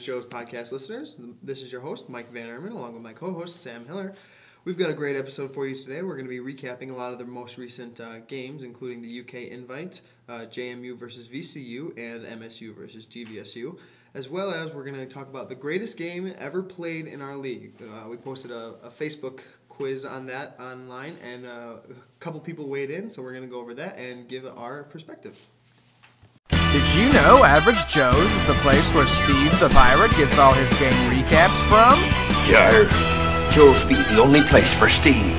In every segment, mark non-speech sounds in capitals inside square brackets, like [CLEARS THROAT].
Average Joe's podcast listeners. This is your host, Mike Van Erman, along with my co host, Sam Hiller. We've got a great episode for you today. We're going to be recapping a lot of the most recent uh, games, including the UK Invite, uh, JMU versus VCU, and MSU versus GVSU, as well as we're going to talk about the greatest game ever played in our league. Uh, we posted a, a, Facebook quiz on that online, and uh, a couple people weighed in, so we're going to go over that and give our perspective. Did know Average Joe's is the place where Steve the Pirate gets all his game recaps from? Sure. Joe's be the only place for Steve.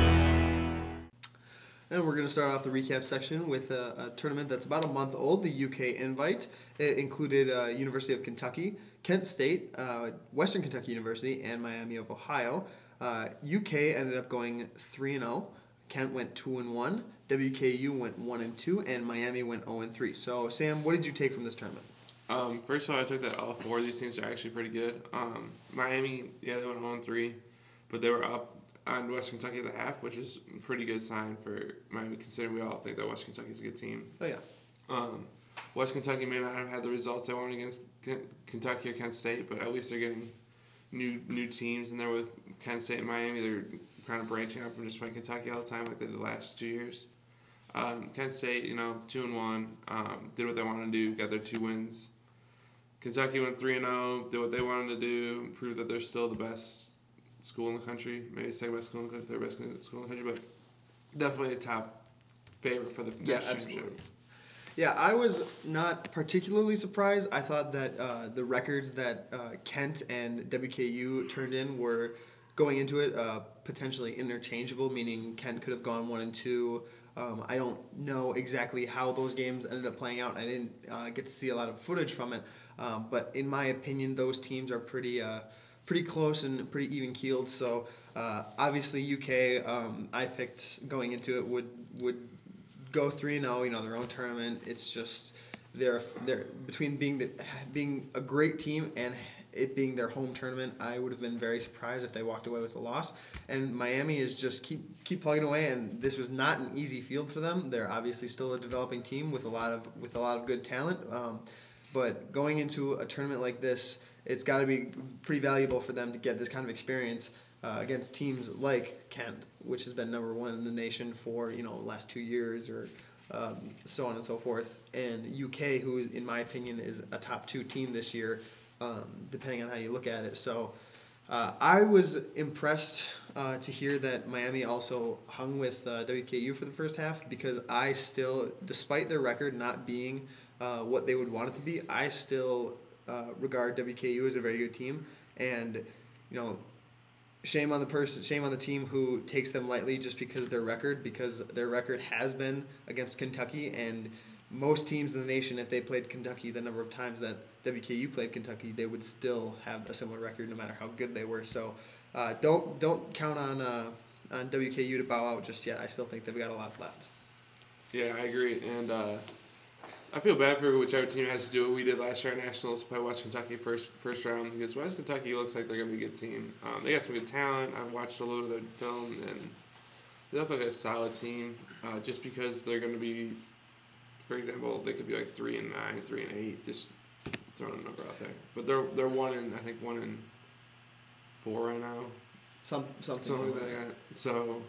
And we're going to start off the recap section with a, a, tournament that's about a month old, the UK Invite. It included uh, University of Kentucky, Kent State, uh, Western Kentucky University, and Miami of Ohio. Uh, UK ended up going 3 0. Kent went 2 and 1. WKU went one and two, and Miami went zero and three. So, Sam, what did you take from this tournament? Um, first of all, I took that all four of these teams are actually pretty good. Um, Miami, yeah, they went zero and three, but they were up on West Kentucky at the half, which is a pretty good sign for Miami, considering we all think that West Kentucky is a good team. Oh yeah. Um, West Kentucky may not have had the results they wanted against Kentucky or Kent State, but at least they're getting new new teams, in they're with Kent State and Miami. They're kind of branching out from just playing Kentucky all the time, like they did the last two years. Um, Kent State, you know, two and one, um, did what they wanted to do, got their two wins. Kentucky went three and zero, did what they wanted to do, proved that they're still the best school in the country, maybe second best school in the country, third best school in the country, but definitely a top favorite for the yeah, absolutely. Yeah, I was not particularly surprised. I thought that uh, the records that uh, Kent and WKU turned in were going into it uh, potentially interchangeable, meaning Kent could have gone one and two. Um, I don't know exactly how those games ended up playing out. I didn't uh, get to see a lot of footage from it, um, but in my opinion, those teams are pretty uh, pretty close and pretty even keeled. So uh, obviously, UK um, I picked going into it would would go three and zero. Oh, you know, their own tournament. It's just they're they're between being the, being a great team and it being their home tournament, I would have been very surprised if they walked away with a loss. And Miami is just keep keep plugging away, and this was not an easy field for them. They're obviously still a developing team with a lot of with a lot of good talent. Um, but going into a tournament like this, it's got to be pretty valuable for them to get this kind of experience uh, against teams like Kent, which has been number one in the nation for you know the last two years or. Um, so on and so forth, and UK, who in my opinion is a top two team this year, um, depending on how you look at it. So uh, I was impressed uh, to hear that Miami also hung with uh, WKU for the first half because I still, despite their record not being uh, what they would want it to be, I still uh, regard WKU as a very good team. And, you know, shame on the person, shame on the team who takes them lightly just because their record, because their record has been against Kentucky and most teams in the nation, if they played Kentucky the number of times that WKU played Kentucky, they would still have a similar record no matter how good they were. So uh, don't don't count on uh, on WKU to bow out just yet. I still think they've got a lot left. Yeah, I agree, and uh, I feel bad for whichever team has to do what we did last year at nationals, play West Kentucky first first round because West Kentucky looks like they're gonna be a good team. Um, they got some good talent. I've watched a little of their film and they look like a solid team. Uh, just because they're gonna be, for example, they could be like three and nine, three and eight, just throwing a number out there. But they're they're one in I think one in four right now. Some something, something like that. So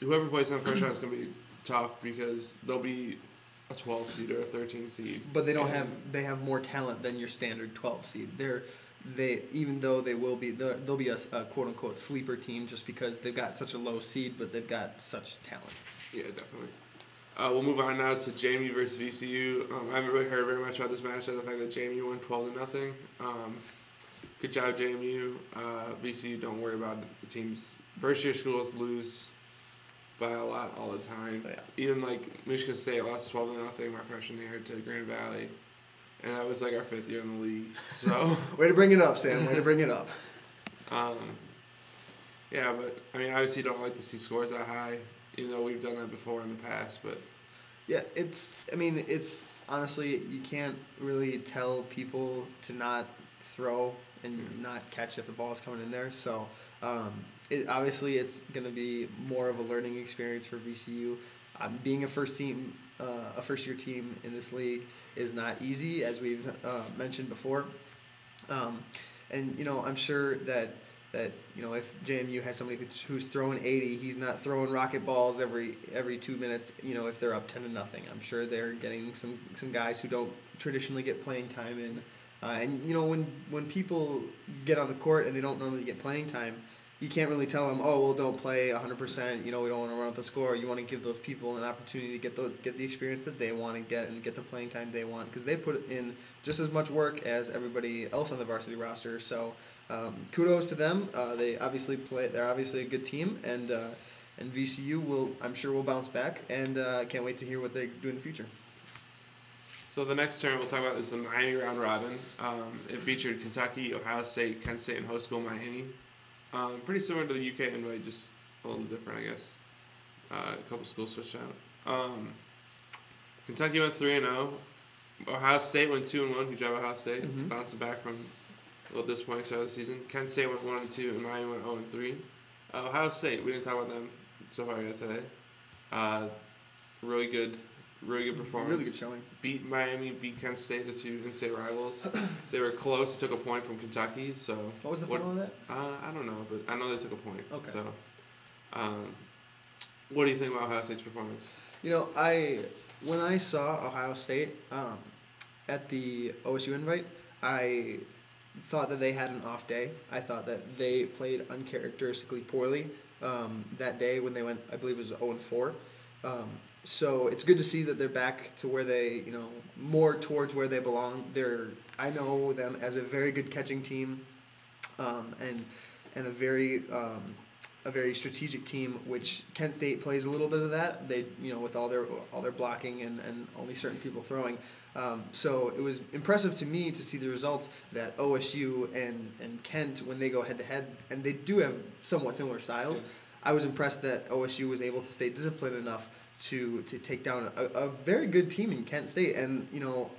whoever plays in the first round is gonna be tough because they'll be a 12 seed or a 13 seed. But they don't have they have more talent than your standard 12 seed. They're they even though they will be they'll be a, a quote unquote sleeper team just because they've got such a low seed, but they've got such talent. Yeah, definitely. Uh, we'll move on now to JMU versus VCU. Um, I haven't really heard very much about this match, other than the fact that JMU won 12 to nothing. Um, good job, JMU. Uh, VCU, don't worry about it. The teams. First year schools lose by a lot all the time. Oh, yeah. Even like Michigan State lost 12 to nothing my freshman year to Grand Valley. And that was like our fifth year in the league. So [LAUGHS] way to bring it up, Sam. Way to bring it up. [LAUGHS] Um, yeah, but I mean, obviously, you don't like to see scores that high even though we've done that before in the past. But yeah, it's. I mean, it's honestly you can't really tell people to not throw and yeah. not catch if the ball is coming in there. So um, it, obviously it's going to be more of a learning experience for VCU. Um, being a first team uh, a first year team in this league is not easy, as we've uh, mentioned before. Um, and you know, I'm sure that that you know if JMU has somebody who's, throwing 80, he's not throwing rocket balls every every two minutes. You know, if they're up 10 to nothing, I'm sure they're getting some some guys who don't traditionally get playing time in. Uh, and you know, when when people get on the court and they don't normally get playing time, you can't really tell them, oh well, don't play 100%. You know, we don't want to run up the score. You want to give those people an opportunity to get the get the experience that they want to get and get the playing time they want because they put in just as much work as everybody else on the varsity roster. So um, kudos to them. Uh, they obviously play. They're obviously a good team, and uh, and VCU will I'm sure will bounce back, and uh, can't wait to hear what they do in the future. So the next tournament we'll talk about is the Miami round robin. Um, it featured Kentucky, Ohio State, Kent State, and host school Miami. Um, pretty similar to the UK invite, just a little different, I guess. Uh, a couple schools switched out. Um, Kentucky went three and zero. Ohio State went two and one. Good job, Ohio State, Mhm. bouncing back from little disappointing start of the season. Kent State went one and two, and Miami went zero and three. Uh, Ohio State, we didn't talk about them so far yet today. Uh, really good, really good performance Really good showing. beat Miami, beat Kent State, the two in-state rivals. [COUGHS] they were close, took a point from Kentucky. So What was the final of that? Uh, I don't know, but I know they took a point. Okay. So, um, what do you think about Ohio State's performance? You know, I when I saw Ohio State um, at the OSU invite, I thought that they had an off day. I thought that they played uncharacteristically poorly um, that day when they went. I believe it was zero and four. Um, so it's good to see that they're back to where they, you know, more towards where they belong. They're I know them as a very good catching team, um, and and a very um, a very strategic team, which Kent State plays a little bit of that. They, you know, with all their all their blocking and, and only certain people throwing. Um, so it was impressive to me to see the results that OSU and, and Kent when they go head to head, and they do have somewhat similar styles. I was impressed that OSU was able to stay disciplined enough to to take down a, a very good team in Kent State, and you know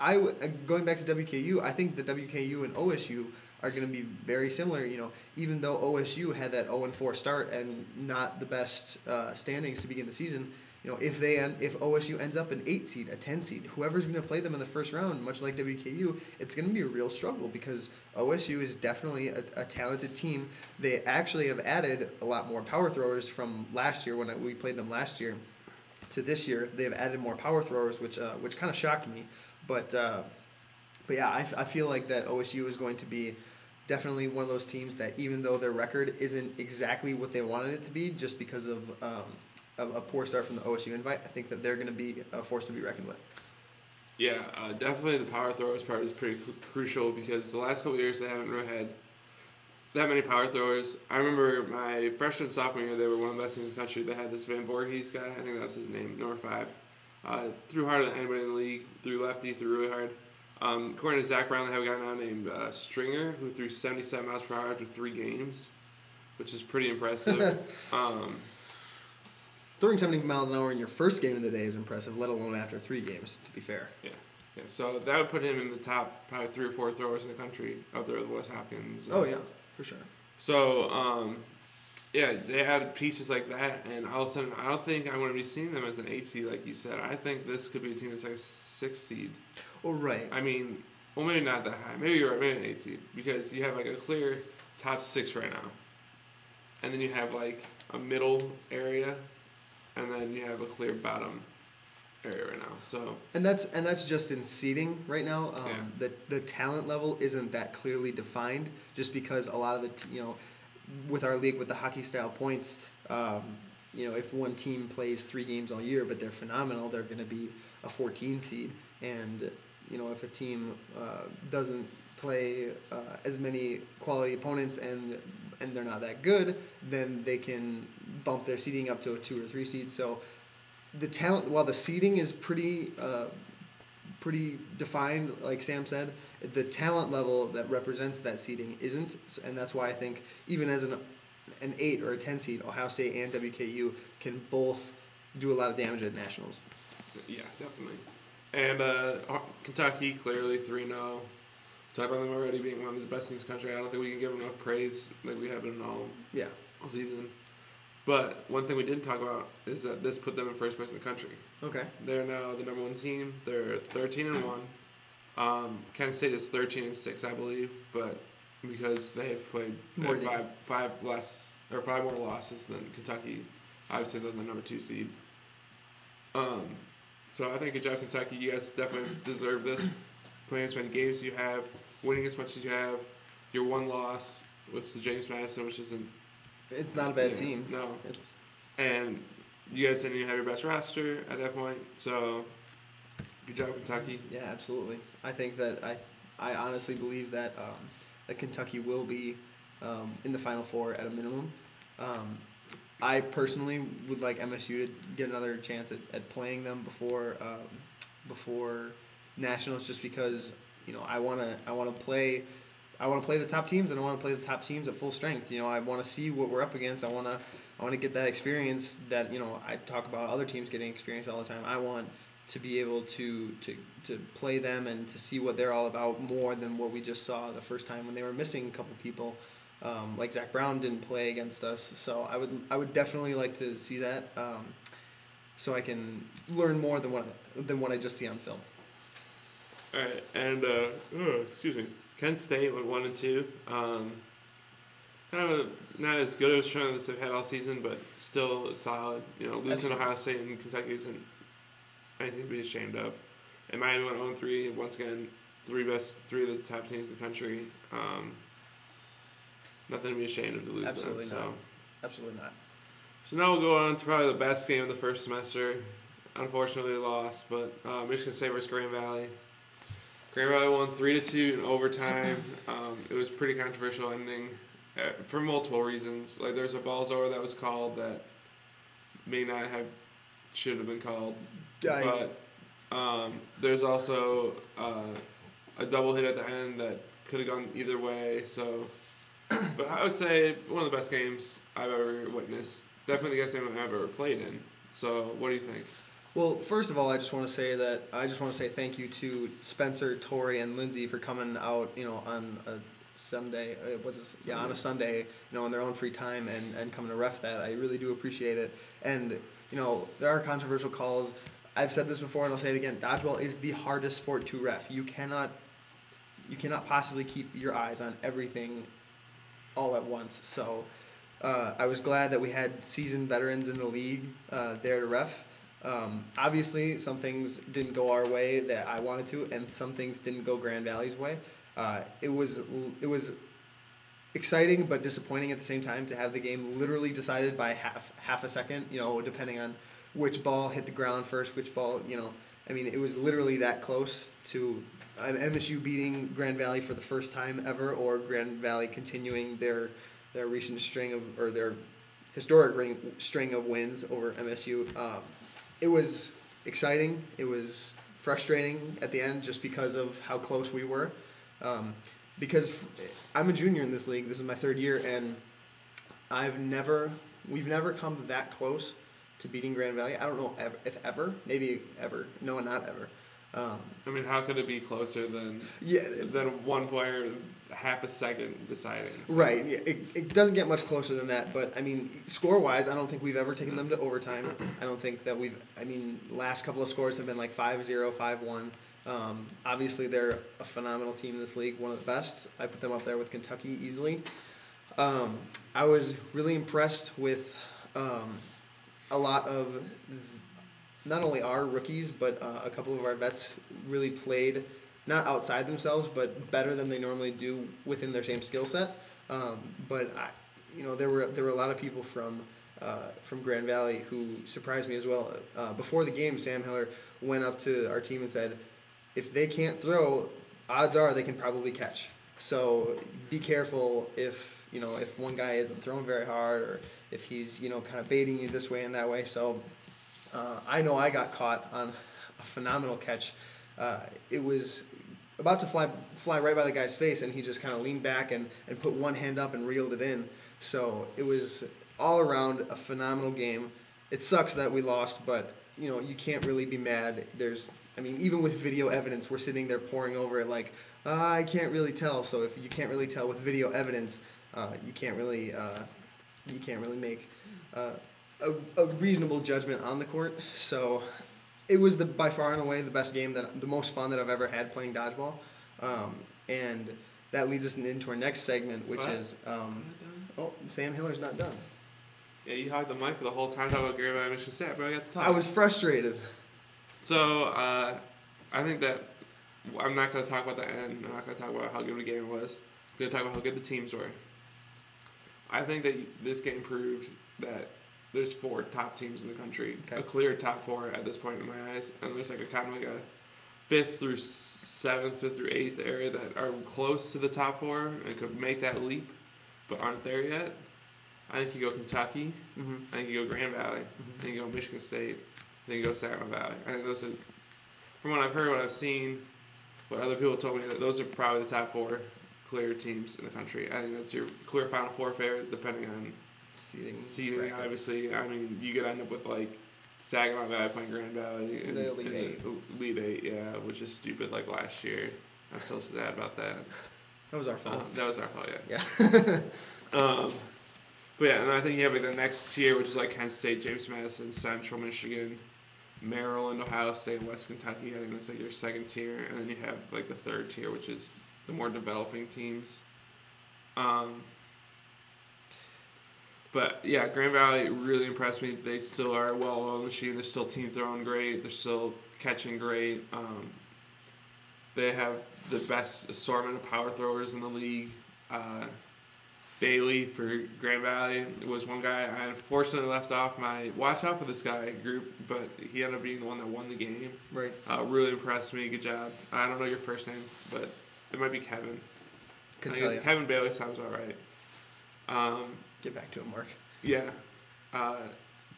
I w- uh, going back to WKU, I think the WKU and OSU are going to be very similar. You know, even though OSU had that 0 4 start and not the best uh, standings to begin the season, you know, if they end, if OSU ends up an eight seed, a ten seed, whoever's going to play them in the first round, much like WKU, it's going to be a real struggle because OSU is definitely a, a talented team. They actually have added a lot more power throwers from last year when we played them last year to this year. They've added more power throwers, which uh, which kind of shocked me. But uh, but yeah, I, f- I feel like that OSU is going to be definitely one of those teams that even though their record isn't exactly what they wanted it to be, just because of um, a, a poor start from the OSU invite, I think that they're going to be a force to be reckoned with. Yeah, uh, definitely the power throwers part is pretty cru- crucial because the last couple years they haven't really had that many power throwers. I remember my freshman sophomore year they were one of the best teams in the country. They had this Van Voorhees guy, I think that was his name, number five. Uh, threw harder than anybody in the league. Threw lefty, threw really hard. Um, according to Zach Brown, they have a guy now named uh, Stringer who threw 77 miles per hour after three games, which is pretty impressive. [LAUGHS] um, Throwing 70 miles an hour in your first game of the day is impressive, let alone after three games, to be fair. yeah, yeah. So that would put him in the top probably three or four throwers in the country, up there with Wes Hopkins. Oh, yeah, for sure. So, um, yeah, they added pieces like that, and all of a sudden, I don't think I'm going to be seeing them as an eight seed, like you said. I think this could be a team that's like a six seed. Well, right. I mean, well, maybe not that high. Maybe you're right, maybe an eight seed, because you have like a clear top six right now, and then you have like a middle area, and then you have a clear bottom area right now. So, And that's and that's just in seeding right now. Um, Yeah. The the talent level isn't that clearly defined, just because a lot of the t- you know, with our league with the hockey style points, um, you know, if one team plays three games all year but they're phenomenal, they're going to be a 14 seed, and you know if a team uh, doesn't play uh, as many quality opponents and and they're not that good, then they can bump their seeding up to a two or three seed. So the talent while the seeding is pretty uh, pretty defined like sam said the talent level that represents that seeding isn't and that's why i think even as an an 8 or a 10 seed ohio state and wku can both do a lot of damage at nationals yeah, definitely. And uh, Kentucky, clearly 3 0. Talked about them already being one of the best teams in the country. I don't think we can give them enough praise like we have been all yeah all season. But one thing we didn't talk about is that this put them in first place in the country. Okay. They're now the number one team. They're thirteen and one. Um, Kansas State is thirteen and six, I believe, but because they have played uh, games. five five less or five more losses than Kentucky, obviously they're the number two seed. Um, so I think good job Kentucky. You guys definitely deserve this. Playing as many games as you have, winning as much as you have. Your one loss was to James Madison, which isn't It's not a bad Yeah, team. no. It's and you guys didn't even have your best roster at that point. So good job Kentucky. yeah, absolutely. I think that I I honestly believe that um, that Kentucky will be um, in the Final Four at a minimum. Um, I personally would like MSU to get another chance at, at playing them before um, before nationals, just because you know I wanna I wanna play. I want to play the top teams, and I want to play the top teams at full strength. You know, I want to see what we're up against. I want to, I want to get that experience that you know I talk about other teams getting experience all the time. I want to be able to to to play them and to see what they're all about more than what we just saw the first time when they were missing a couple people. Um, like Zach Brown didn't play against us, so I would I would definitely like to see that, um, so I can learn more than what than what I just see on film. All right, and uh, ugh, excuse me, Kent State went one and two. Um, kind of a, not as good as showing as they've had all season, but still solid. You know, losing Ohio State and Kentucky isn't anything to be ashamed of. And Miami went 0 3. Once again, three best, three of the top teams in the country. Um, nothing to be ashamed of to lose Absolutely them. So. not. Absolutely not. So now we'll go on to probably the best game of the first semester. Unfortunately, lost, but uh, Michigan State versus Grand Valley. Grand Valley won three to two in overtime. [LAUGHS] Um, it was a pretty controversial ending uh, for multiple reasons. Like there's a balls over that was called that may not have should have been called, I- but um, there's also uh, a double hit at the end that could have gone either way. So, but I would say one of the best games I've ever witnessed. Definitely the best game I've ever played in. So, what do you think? Well, first of all, I just want to say that I just want to say thank you to Spencer, Tori, and Lindsay for coming out, you know, on a Sunday. uh, Was it, yeah, on a Sunday, you know, on their own free time and, and coming to ref that. I really do appreciate it. And you know, there are controversial calls. I've said this before, and I'll say it again. Dodgeball is the hardest sport to ref. You cannot, you cannot possibly keep your eyes on everything all at once. So uh, I was glad that we had seasoned veterans in the league uh, there to ref. Um, obviously, some things didn't go our way that I wanted to, and some things didn't go Grand Valley's way. Uh, it was it was exciting but disappointing at the same time to have the game literally decided by half half a second. You know, depending on which ball hit the ground first, which ball. You know, I mean, it was literally that close to MSU beating Grand Valley for the first time ever, or Grand Valley continuing their their recent string of or their historic ring, string of wins over MSU. Um, it was exciting. It was frustrating at the end just because of how close we were. Um, because I'm a junior in this league. This is my third year, and I've never, we've never come that close to beating Grand Valley. I don't know if ever, maybe ever. No, not ever. Um, I mean, how could it be closer than yeah, than one player half a second deciding? So- Right. Yeah, it, it doesn't get much closer than that, but I mean, score wise, I don't think we've ever taken them to overtime. I don't think that we've. I mean, last couple of scores have been like 5-0, 5-1. Um, obviously, they're a phenomenal team in this league, one of the best. I put them up there with Kentucky easily. Um, I was really impressed with um, a lot of not only our rookies, but uh, a couple of our vets really played not outside themselves, but better than they normally do within their same skill set. Um, but I, you know, there were there were a lot of people from uh, from Grand Valley who surprised me as well. Uh, before the game, Sam Hiller went up to our team and said, "If they can't throw, odds are they can probably catch. So be careful if you know if one guy isn't throwing very hard or if he's you know kind of baiting you this way and that way." So uh, I know I got caught on a phenomenal catch. Uh, it was about to fly fly right by the guy's face, and he just kind of leaned back and, and put one hand up and reeled it in. So it was all around a phenomenal game. It sucks that we lost, but you know you can't really be mad. There's, I mean, even with video evidence, we're sitting there poring over it like uh, I can't really tell. So if you can't really tell with video evidence, uh, you can't really uh, you can't really make uh, a, a reasonable judgment on the court. So it was the by far and away the best game that the most fun that I've ever had playing dodgeball, um, and that leads us into our next segment, which What? is um, oh Sam Hiller's not done. Yeah, you hogged the mic for the whole time talking about Gary Michigan State, bro. I got to talk. I was frustrated. So uh, I think that I'm not going to talk about the end. I'm not going to talk about how good the game was. I'm going to talk about how good the teams were. I think that this game proved that there's four top teams in the country, Okay. a clear top four at this point in my eyes, and there's like a kind of like a fifth through seventh, fifth through eighth area that are close to the top four and could make that leap, but aren't there yet. I think you go Kentucky. hmm I think you go Grand Valley. I think you go Michigan State. I think you go Saginaw Valley. I think those are, from what I've heard, what I've seen, what other people told me, that those are probably the top four clear teams in the country. I think that's your clear Final Four favorite, depending on Seating. seeding. brackets. Obviously, I mean, you could end up with like Saginaw Valley playing Grand Valley and, The Elite and Eight. Elite Eight, yeah, which is stupid. Like last year, I'm so sad about that. [LAUGHS] That was our fault. Um, that was our fault, yeah. yeah. [LAUGHS] Um, but yeah, and I think you have like the next tier, which is like Kent State, James Madison, Central Michigan, Maryland, Ohio State, and West Kentucky. I think that's like your second tier, and then you have like the third tier, which is the more developing teams. Um, but yeah, Grand Valley really impressed me. They still are a well-oiled machine. They're still team throwing great. They're still catching great. Um, they have the best assortment of power throwers in the league. Uh, Bailey for Grand Valley was one guy I unfortunately left off my watch out for this guy group, but he ended up being the one that won the game. right. Uh, really impressed me. Good job. I don't know your first name, but it might be Kevin. Couldn't tell you. Kevin Bailey sounds about right. Um, Get back to it, Mark. yeah. Uh,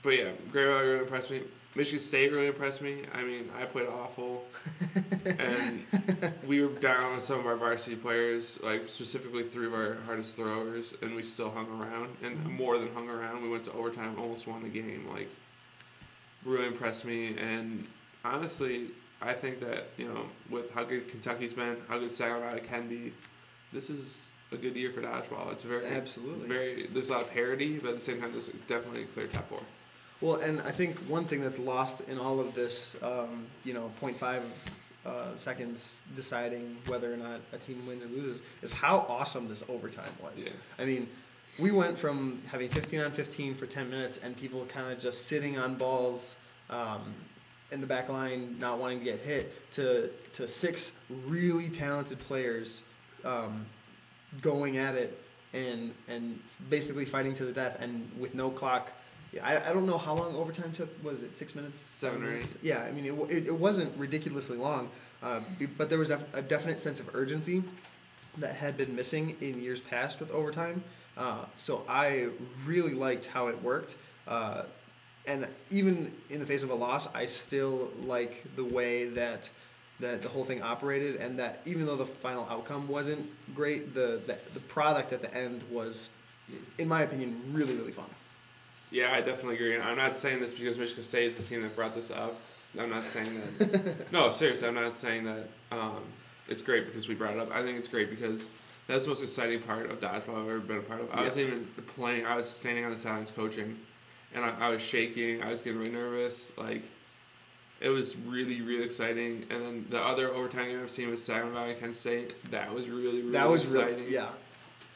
but yeah, Grand Valley really impressed me. Michigan State really impressed me. I mean, I played awful, [LAUGHS] and we were down on some of our varsity players, like specifically three of our hardest throwers, and we still hung around, and more than hung around. We went to overtime, almost won the game. Like, really impressed me, and honestly, I think that you know, with how good Kentucky's been, how good Saginaw Valley can be, this is a good year for dodgeball. It's very Absolutely. very. There's a lot of parity, but at the same time, there's definitely a clear top four. Well, and I think one thing that's lost in all of this, um, you know, 0.5 uh, seconds deciding whether or not a team wins or loses, is how awesome this overtime was. Yeah. I mean, we went from having 15 on 15 for 10 minutes and people kind of just sitting on balls um, in the back line, not wanting to get hit, to, to six really talented players um, going at it and and basically fighting to the death and with no clock. I, I don't know how long overtime took. Was it six minutes? Seven or minutes? Yeah, I mean it, it, it wasn't ridiculously long, uh, but there was def- a definite sense of urgency that had been missing in years past with overtime. Uh, so I really liked how it worked. Uh, and even in the face of a loss, I still like the way that that the whole thing operated, and that even though the final outcome wasn't great, the the, the product at the end was, in my opinion, really really fun. Yeah, I definitely agree. And I'm not saying this because Michigan State is the team that brought this up. I'm not saying that. [LAUGHS] no, seriously, I'm not saying that um, it's great because we brought it up. I think it's great because that's the most exciting part of dodgeball I've ever been a part of. I wasn't even playing. I was standing on the sidelines coaching, and I, I was shaking. I was getting really nervous. Like, it was really, really exciting. And then the other overtime game I've seen was Saginaw Valley Kent State. That was really, really that was exciting. really yeah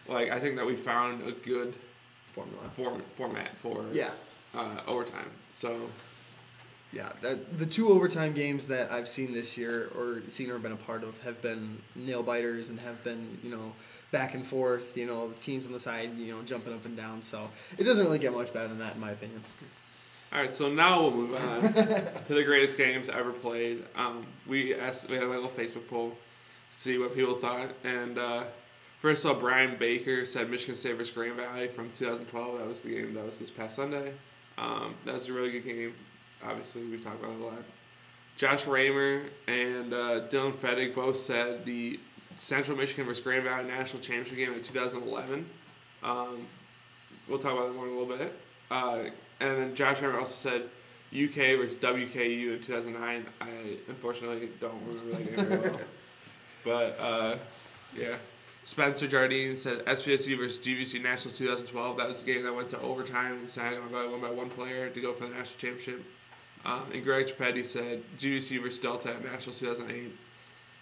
Like, I think that we found a good formula. form, format for Yeah. uh, overtime. So Yeah, that, the two overtime games that I've seen this year or seen or been a part of have been nail biters and have been, you know, back and forth, you know, teams on the side, you know, jumping up and down. So it doesn't really get much better than that, in my opinion. All right, so now we'll move on [LAUGHS] to the greatest games ever played. Um, we asked, we had a little Facebook poll, to see what people thought, and uh, first of all, Brian Baker said Michigan State versus Grand Valley from 2012. That was the game that was this past Sunday. Um, that was a really good game. Obviously, we've talked about it a lot. Josh Raymer and uh, Dylan Fettig both said the Central Michigan versus Grand Valley national championship game in 2011. Um, we'll talk about that more in a little bit. Uh, and then Josh Raymer also said UK versus WKU in 2009. I unfortunately don't remember that game very well. [LAUGHS] But uh, yeah, Spencer Jardine said SVSU versus GVC Nationals 2012. That was the game that went to overtime and Saginaw Valley won by one player to go for the national championship. Um, and Greg Trapetti said GVC versus Delta at Nationals 2008.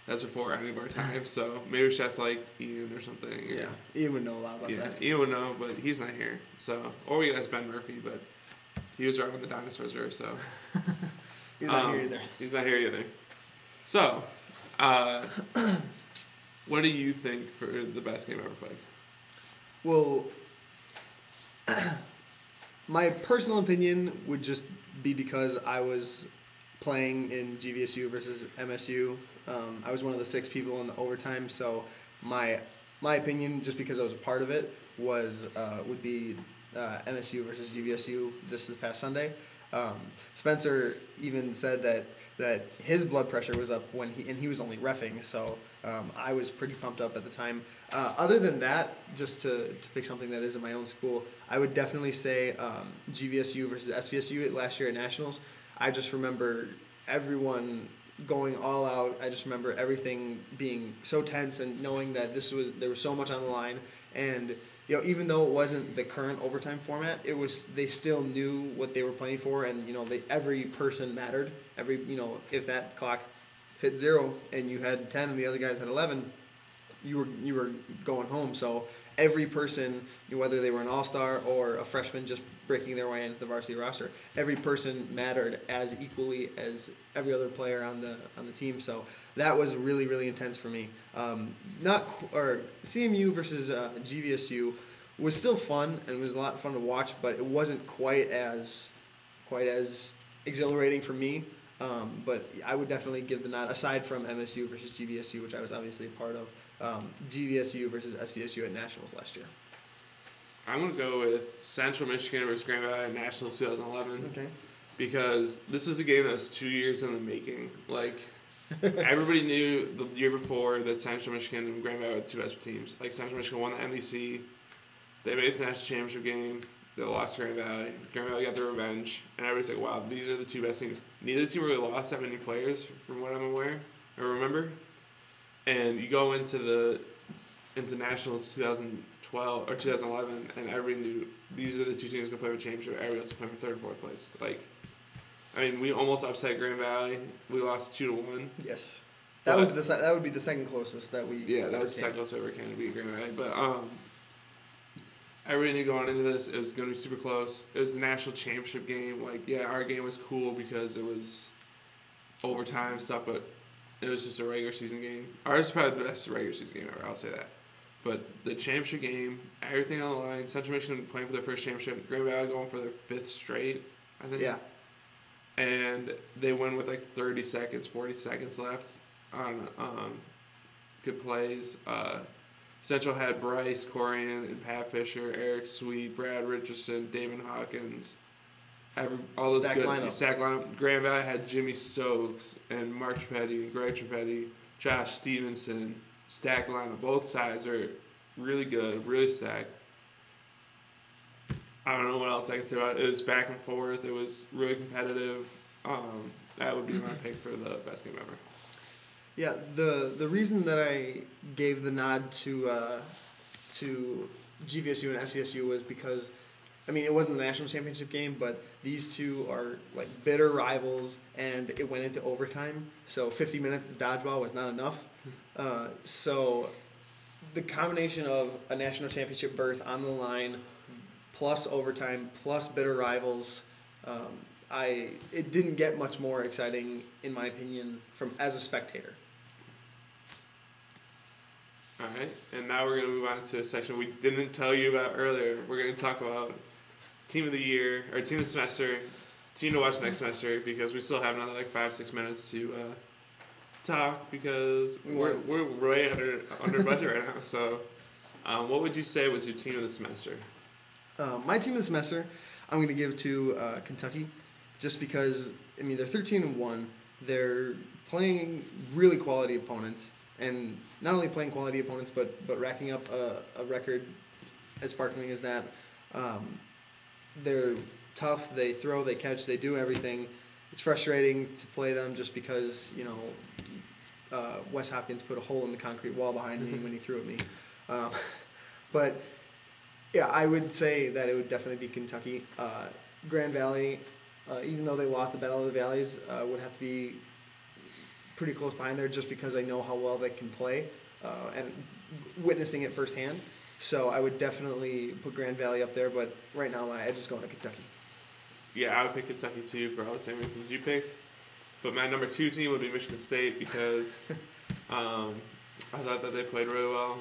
That's before any of our time, so maybe it's just like Ian or something. Yeah, Ian would know a lot about yeah, that. Ian would know, but he's not here. So, or we could ask Ben Murphy, but he was around when the dinosaurs were. So [LAUGHS] He's not um, here either. He's not here either. So, uh, what do you think for the best game ever played? Well, [CLEARS THROAT] my personal opinion would just be because I was playing in GVSU versus MSU. Um, I was one of the six people in the overtime, so my my opinion, just because I was a part of it, was uh, would be uh, MSU versus GVSU this this past Sunday. Um, Spencer even said that that his blood pressure was up when he and he was only refing, so um, I was pretty pumped up at the time. Uh, other than that, just to, to pick something that is in my own school, I would definitely say um, GVSU versus SVSU last year at nationals. I just remember everyone going all out. I just remember everything being so tense and knowing that this was there was so much on the line and you know even though it wasn't the current overtime format it was they still knew what they were playing for and you know they every person mattered. Every you know if that clock hit zero and you had 10 and the other guys had 11 you were you were going home. So every person whether they were an all-star or a freshman just breaking their way into the varsity roster every person mattered as equally as every other player on the on the team. So that was really really intense for me um, not or cmu versus uh, gvsu was still fun and it was a lot of fun to watch but it wasn't quite as quite as exhilarating for me. Um, but I would definitely give the nod aside from MSU versus GVSU, which I was obviously a part of. Um, GVSU versus SVSU at nationals last year. I'm gonna go with Central Michigan versus Grand Valley at Nationals 2011 Okay. because this was a game that was two years in the making. Like [LAUGHS] everybody knew the year before that Central Michigan and Grand Valley were the two best teams. Like Central Michigan won the MVC, they made it to the national championship game. They lost to Grand Valley. Grand Valley got their revenge, and everybody's like, "Wow, these are the two best teams." Neither team really lost that many players, from what I'm aware or remember. And you go into the into nationals 2012 or 2011, and everybody knew these are the two teams gonna play for championship. Everybody else is playing for third and fourth place. Like, I mean, we almost upset Grand Valley. We lost two to one. Yes. That But- was the se- that would be the second closest that we. Yeah, that was the second closest we ever came to beat Grand Valley. But um, everybody knew going into this it was going to be super close. It was the national championship game. Like, yeah, our game was cool because it was overtime stuff, but it was just a regular season game. Ours is probably the best regular season game ever. I'll say that. But the championship game, everything on the line. Central Michigan playing for their first championship. Grand Valley going for their fifth straight. I think. Yeah. And they win with like 30 seconds, 40 seconds left on um, good plays. Uh, Central had Bryce Corian and Pat Fisher, Eric Sweet, Brad Richardson, Damon Hawkins. Every, all those Stacked good lineup. stack lineup. Grand Valley had Jimmy Stokes and Mark Trapetti and Greg Trapetti, Josh Stevenson. Stacked lineup. Both sides are really good, really stacked. I don't know what else I can say about it. It was back and forth. It was really competitive. Um, that would be my pick for the best game ever. Yeah, the the reason that I gave the nod to uh, to GVSU and SVSU was because, I mean, it wasn't the national championship game, but these two are like bitter rivals, and it went into overtime. So 50 minutes of dodgeball was not enough. Uh, so the combination of a national championship berth on the line, plus overtime, plus bitter rivals. Um, I it didn't get much more exciting, in my opinion, from as a spectator. All right, and now we're gonna move on to a section we didn't tell you about earlier. We're gonna talk about team of the year or team of the semester, team to watch next semester because we still have another like five six minutes to uh, talk because we're we're way under under budget right now. So, um, what would you say was your team of the semester? Uh, my team the semester, I'm going to give to uh, Kentucky, just because I mean they're 13 and one. They're playing really quality opponents, and not only playing quality opponents, but but racking up a, a record as sparkling as that. Um, they're tough. They throw. They catch. They do everything. It's frustrating to play them just because you know uh, Wes Hopkins put a hole in the concrete wall behind me when he threw at me. Um, [LAUGHS] but yeah, I would say that it would definitely be Kentucky. Uh, Grand Valley, uh, even though they lost the Battle of the Valleys, uh, would have to be pretty close behind there just because I know how well they can play uh, and witnessing it firsthand. So I would definitely put Grand Valley up there, but right now my edge is going to Kentucky. Yeah, I would pick Kentucky too for all the same reasons you picked. But my number two team would be Michigan State because [LAUGHS] um, I thought that they played really well.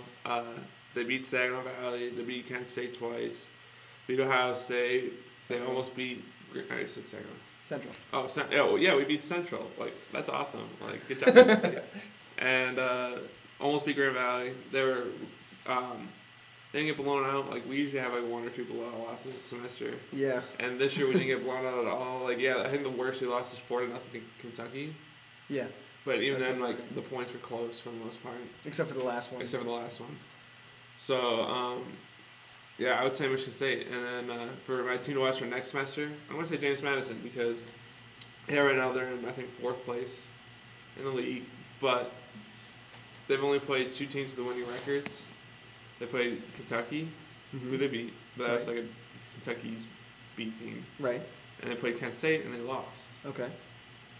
They beat Saginaw Valley, they beat Kent State twice, beat Ohio State. They almost beat. I said Saginaw. Central. Oh, Cent- oh, yeah, we beat Central. Like that's awesome. Like good job, [LAUGHS] Michigan State. And uh, almost beat Grand Valley. They were. Um, they didn't get blown out. Like we usually have like one or two blowout losses a semester. Yeah. And this year we didn't get [LAUGHS] blown out at all. Like yeah, I think the worst we lost is four to nothing to Kentucky. Yeah. But even That's then, like the points were close for the most part, Except for the last one. except for the last one. So um, yeah, I would say Michigan State. And then uh, for my team to watch for next semester, I'm gonna say James Madison because yeah, right now they're in I think fourth place in the league, but they've only played two teams with the winning records. They played Kentucky, who they beat, but that was like a Kentucky's B team. Right. and they played Kent State and they lost. Okay.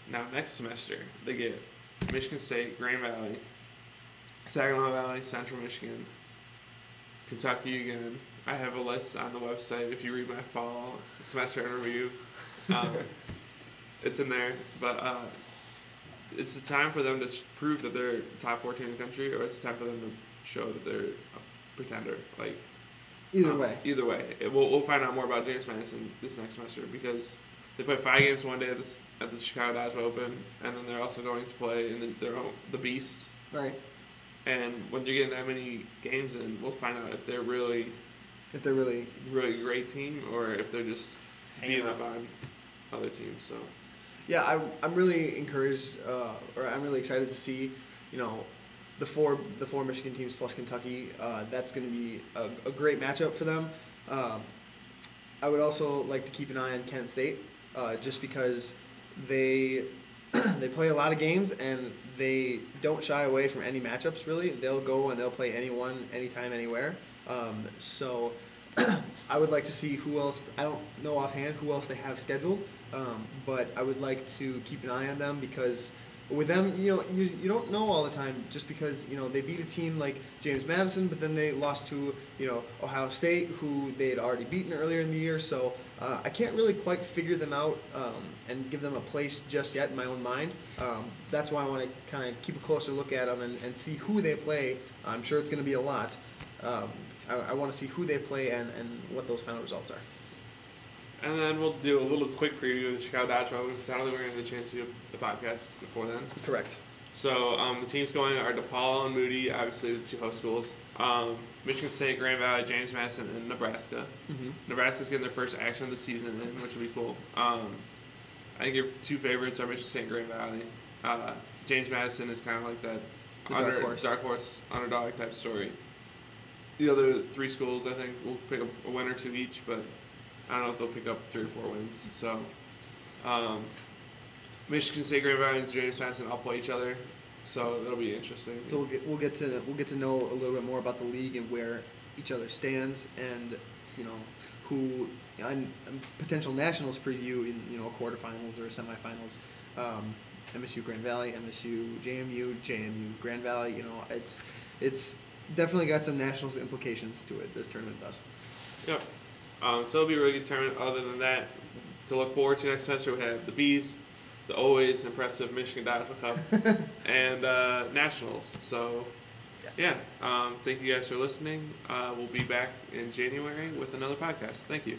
Now next semester they get Michigan State, Grand Valley, Saginaw Valley, Central Michigan, Kentucky again. I have a list on the website. If you read my fall semester in review, um, [LAUGHS] it's in there. But uh, it's the time for them to prove that they're top 14 in the country, or it's a time for them to show that they're a pretender. Like Either um, way. Either way, It- we'll, we'll find out more about James Madison this next semester because they play five games one day at the, at the Chicago Dodge Open, and then they're also going to play in the, their own the Beast. Right. And when you're getting that many games in, we'll find out if they're really, If they're really really great team or if they're just Hanging beating up on other teams. So Yeah, I, I'm really encouraged, uh, or I'm really excited to see, you know, the four the four Michigan teams plus Kentucky. Uh, that's going to be a, a great matchup for them. Um, I would also like to keep an eye on Kent State, uh, just because they [CLEARS THROAT] they play a lot of games and they don't shy away from any matchups. Really, they'll go and they'll play anyone, anytime, anywhere. Um, so [CLEARS THROAT] I would like to see who else. I don't know offhand who else they have scheduled, um, but I would like to keep an eye on them because with them, you know, you, you don't know all the time just because you know they beat a team like James Madison, but then they lost to you know Ohio State, who they had already beaten earlier in the year. So uh, I can't really quite figure them out um, and give them a place just yet in my own mind. Um, that's why I want to kind of keep a closer look at them and, and see who they play. I'm sure it's going to be a lot. Um, I, I want to see who they play and, and what those final results are. And then we'll do a little quick preview of the Chicago Dodge Open because I don't think we're going to get a chance to do the podcast before then. Correct. So um, the teams going are DePaul and Moody, obviously the two host schools. Um, Michigan State, Grand Valley, James Madison, and Nebraska. Nebraska's getting their first action of the season in, which will be cool. Um, I think your two favorites are Michigan State and Grand Valley. Uh, James Madison is kind of like that under, dark horse. dark horse underdog type story. The other three schools, I think, will pick up a win or two each, but I don't know if they'll pick up three or four wins. So, um, Michigan State, Grand Valley, and James Madison all play each other, so that'll be interesting. So we'll get we'll get to we'll get to know a little bit more about the league and where each other stands, and you know who and, and potential nationals preview in you know quarterfinals or semifinals. Um, MSU Grand Valley, MSU JMU, JMU Grand Valley. You know it's it's definitely got some nationals implications to it. This tournament does. Yep. Um, so it'll be a really good tournament. Other than that, to look forward to next semester, we have the Beast, the always impressive Michigan Dodgeball Cup, [LAUGHS] and uh, Nationals. So, yeah. Um, thank you guys for listening. Uh, we'll be back in January with another podcast. Thank you.